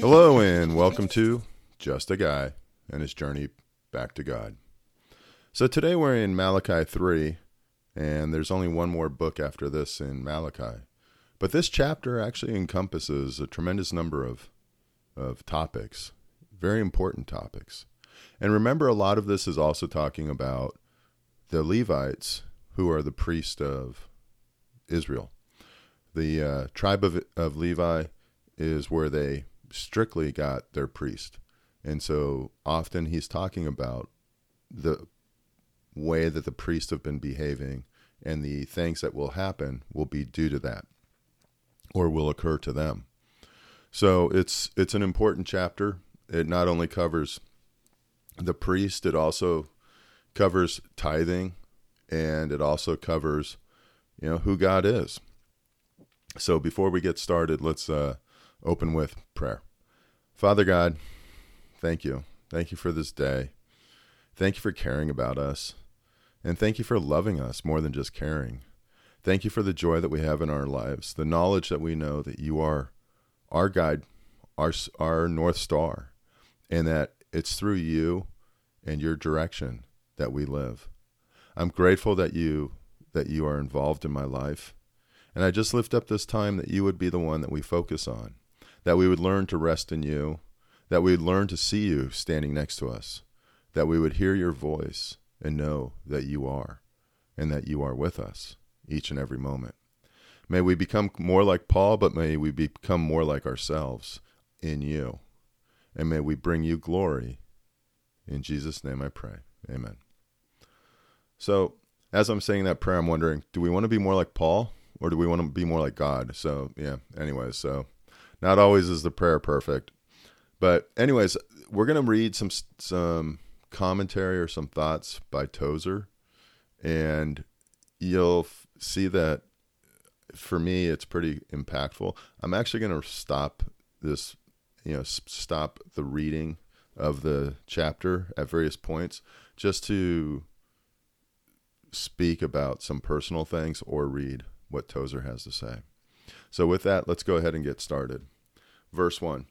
Hello, and welcome to Just a Guy and His Journey Back to God. So, today we're in Malachi 3, and there's only one more book after this in Malachi. But this chapter actually encompasses a tremendous number of, of topics, very important topics. And remember, a lot of this is also talking about the Levites, who are the priest of Israel. The uh, tribe of, of Levi is where they strictly got their priest. And so often he's talking about the way that the priests have been behaving and the things that will happen will be due to that or will occur to them. So it's it's an important chapter. It not only covers the priest, it also covers tithing and it also covers you know who God is. So before we get started, let's uh, open with prayer. Father God, thank you. Thank you for this day. Thank you for caring about us. And thank you for loving us more than just caring. Thank you for the joy that we have in our lives, the knowledge that we know that you are our guide, our, our North Star, and that it's through you and your direction that we live. I'm grateful that you that you are involved in my life. And I just lift up this time that you would be the one that we focus on, that we would learn to rest in you, that we would learn to see you standing next to us, that we would hear your voice and know that you are, and that you are with us each and every moment. May we become more like Paul, but may we become more like ourselves in you. And may we bring you glory. In Jesus' name I pray. Amen. So, as I'm saying that prayer, I'm wondering do we want to be more like Paul or do we want to be more like God? So, yeah, anyways, so not always is the prayer perfect. But, anyways, we're going to read some, some commentary or some thoughts by Tozer. And you'll see that for me, it's pretty impactful. I'm actually going to stop this, you know, stop the reading of the chapter at various points just to speak about some personal things or read what Tozer has to say. So, with that, let's go ahead and get started. Verse 1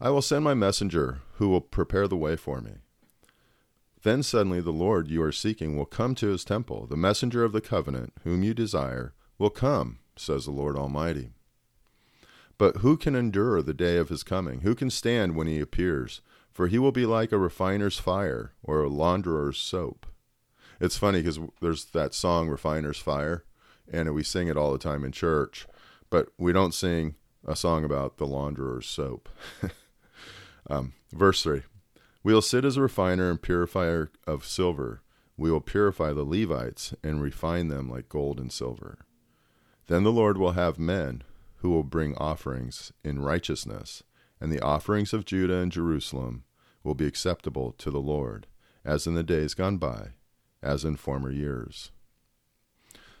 I will send my messenger who will prepare the way for me. Then suddenly the Lord you are seeking will come to his temple. The messenger of the covenant, whom you desire, will come, says the Lord Almighty. But who can endure the day of his coming? Who can stand when he appears? For he will be like a refiner's fire or a launderer's soap. It's funny because there's that song, Refiner's Fire, and we sing it all the time in church, but we don't sing a song about the launderer's soap. um, verse 3 we will sit as a refiner and purifier of silver. We will purify the Levites and refine them like gold and silver. Then the Lord will have men who will bring offerings in righteousness, and the offerings of Judah and Jerusalem will be acceptable to the Lord, as in the days gone by, as in former years.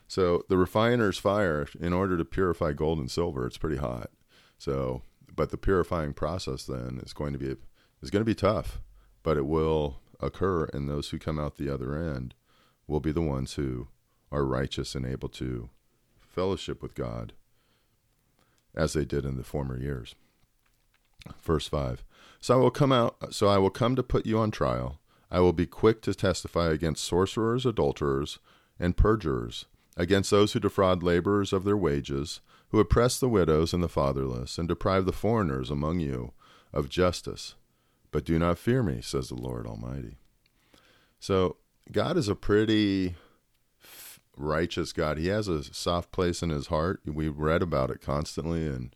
So the refiner's fire, in order to purify gold and silver, it's pretty hot. So, but the purifying process then is going to be is going to be tough but it will occur, and those who come out the other end will be the ones who are righteous and able to fellowship with God as they did in the former years. Verse 5 So I will come out so I will come to put you on trial. I will be quick to testify against sorcerers, adulterers, and perjurers, against those who defraud laborers of their wages, who oppress the widows and the fatherless, and deprive the foreigners among you of justice but do not fear me, says the Lord Almighty. So, God is a pretty righteous God. He has a soft place in his heart. We read about it constantly in,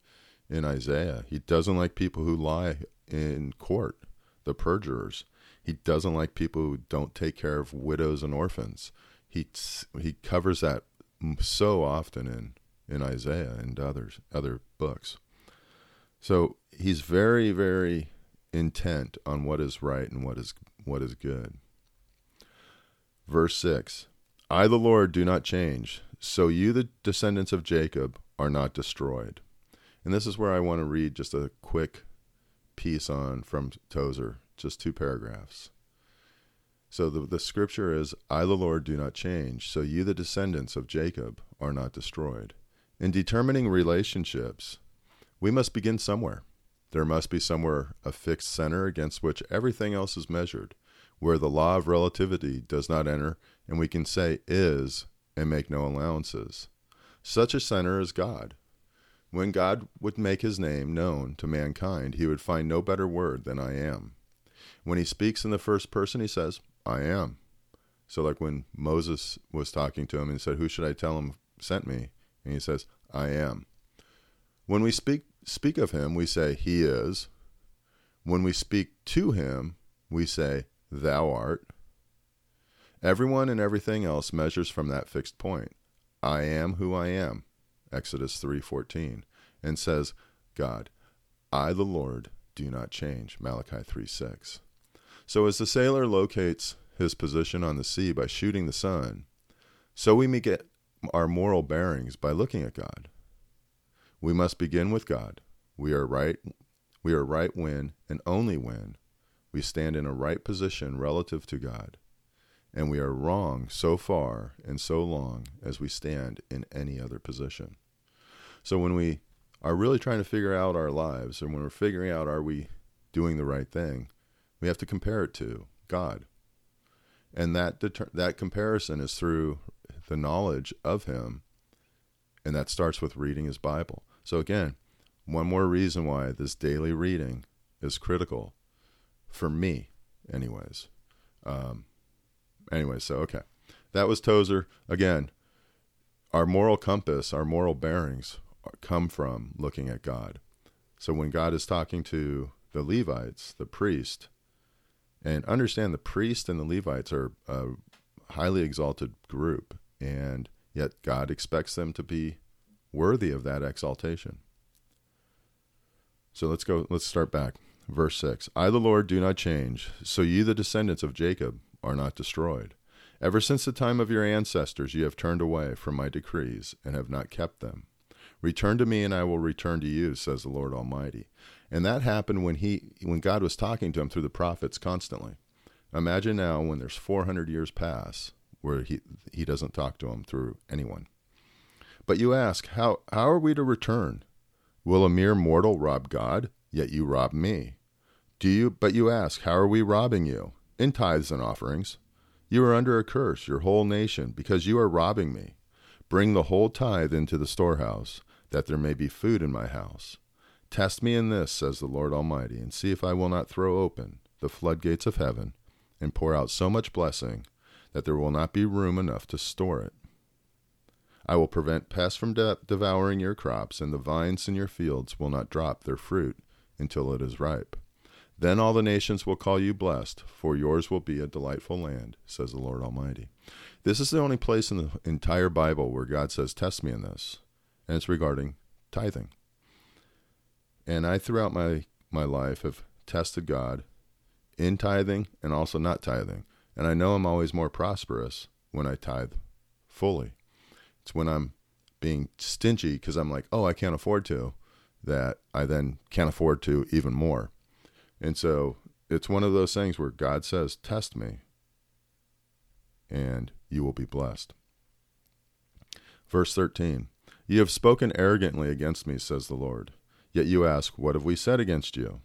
in Isaiah. He doesn't like people who lie in court, the perjurers. He doesn't like people who don't take care of widows and orphans. He he covers that so often in in Isaiah and others other books. So he's very very intent on what is right and what is what is good. Verse 6 I, the Lord, do not change, so you, the descendants of Jacob, are not destroyed. And this is where I want to read just a quick piece on from Tozer, just two paragraphs. So the, the scripture is, I, the Lord, do not change. So you, the descendants of Jacob, are not destroyed. In determining relationships, we must begin somewhere. There must be somewhere a fixed center against which everything else is measured, where the law of relativity does not enter, and we can say is and make no allowances. Such a center is God. When God would make his name known to mankind, he would find no better word than I am. When he speaks in the first person, he says, I am. So, like when Moses was talking to him and said, Who should I tell him sent me? And he says, I am. When we speak speak of him, we say, He is. When we speak to him, we say, Thou art. Everyone and everything else measures from that fixed point. I am who I am, Exodus 3:14, and says, God, I the Lord do not change, Malachi 3:6. So as the sailor locates his position on the sea by shooting the sun, so we may get our moral bearings by looking at God. We must begin with God. We are right we are right when and only when we stand in a right position relative to God. And we are wrong so far and so long as we stand in any other position. So when we are really trying to figure out our lives and when we're figuring out are we doing the right thing, we have to compare it to God. And that deter- that comparison is through the knowledge of him and that starts with reading his Bible. So, again, one more reason why this daily reading is critical for me, anyways. Um, anyway, so, okay. That was Tozer. Again, our moral compass, our moral bearings come from looking at God. So, when God is talking to the Levites, the priest, and understand the priest and the Levites are a highly exalted group, and yet God expects them to be worthy of that exaltation. So let's go, let's start back. Verse 6 I, the Lord, do not change, so ye, the descendants of Jacob, are not destroyed. Ever since the time of your ancestors, you have turned away from my decrees and have not kept them. Return to me, and I will return to you, says the Lord Almighty. And that happened when he, when God was talking to him through the prophets constantly. Imagine now when there's 400 years pass where he he doesn't talk to him through anyone. But you ask, how, how are we to return? Will a mere mortal rob God? Yet you rob me. Do you, but you ask, how are we robbing you? In tithes and offerings. You are under a curse, your whole nation, because you are robbing me. Bring the whole tithe into the storehouse, that there may be food in my house. Test me in this, says the Lord Almighty, and see if I will not throw open the floodgates of heaven and pour out so much blessing that there will not be room enough to store it. I will prevent pests from de- devouring your crops, and the vines in your fields will not drop their fruit until it is ripe. Then all the nations will call you blessed, for yours will be a delightful land, says the Lord Almighty. This is the only place in the entire Bible where God says, Test me in this, and it's regarding tithing. And I, throughout my, my life, have tested God in tithing and also not tithing. And I know I'm always more prosperous when I tithe fully. It's when I'm being stingy because I'm like, oh, I can't afford to, that I then can't afford to even more. And so it's one of those things where God says, test me, and you will be blessed. Verse 13 You have spoken arrogantly against me, says the Lord. Yet you ask, What have we said against you?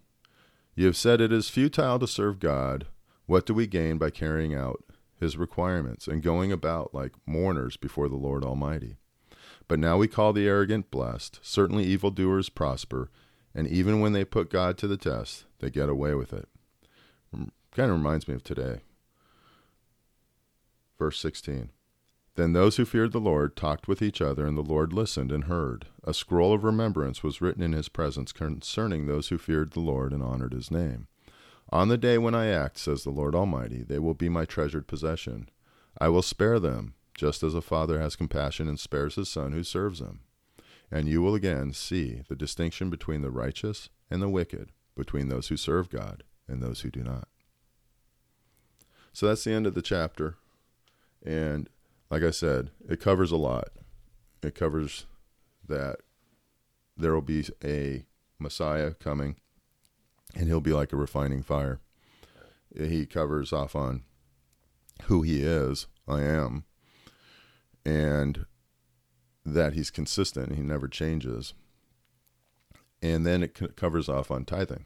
You have said it is futile to serve God. What do we gain by carrying out his requirements and going about like mourners before the Lord Almighty. But now we call the arrogant blessed. Certainly evildoers prosper, and even when they put God to the test, they get away with it. Kind of reminds me of today. Verse 16. Then those who feared the Lord talked with each other, and the Lord listened and heard. A scroll of remembrance was written in his presence concerning those who feared the Lord and honored his name. On the day when I act, says the Lord Almighty, they will be my treasured possession. I will spare them, just as a father has compassion and spares his son who serves him. And you will again see the distinction between the righteous and the wicked, between those who serve God and those who do not. So that's the end of the chapter. And like I said, it covers a lot. It covers that there will be a Messiah coming and he'll be like a refining fire. He covers off on who he is, I am, and that he's consistent, he never changes. And then it covers off on tithing.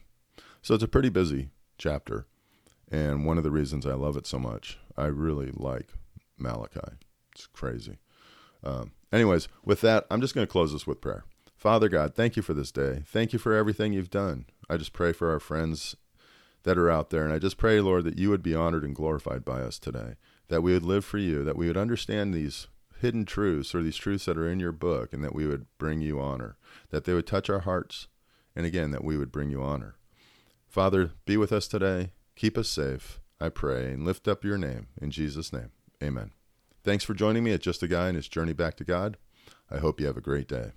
So it's a pretty busy chapter. And one of the reasons I love it so much, I really like Malachi. It's crazy. Um, anyways, with that, I'm just going to close this with prayer. Father God, thank you for this day. Thank you for everything you've done. I just pray for our friends that are out there. And I just pray, Lord, that you would be honored and glorified by us today, that we would live for you, that we would understand these hidden truths or these truths that are in your book, and that we would bring you honor, that they would touch our hearts, and again, that we would bring you honor. Father, be with us today. Keep us safe, I pray, and lift up your name. In Jesus' name, amen. Thanks for joining me at Just a Guy and His Journey Back to God. I hope you have a great day.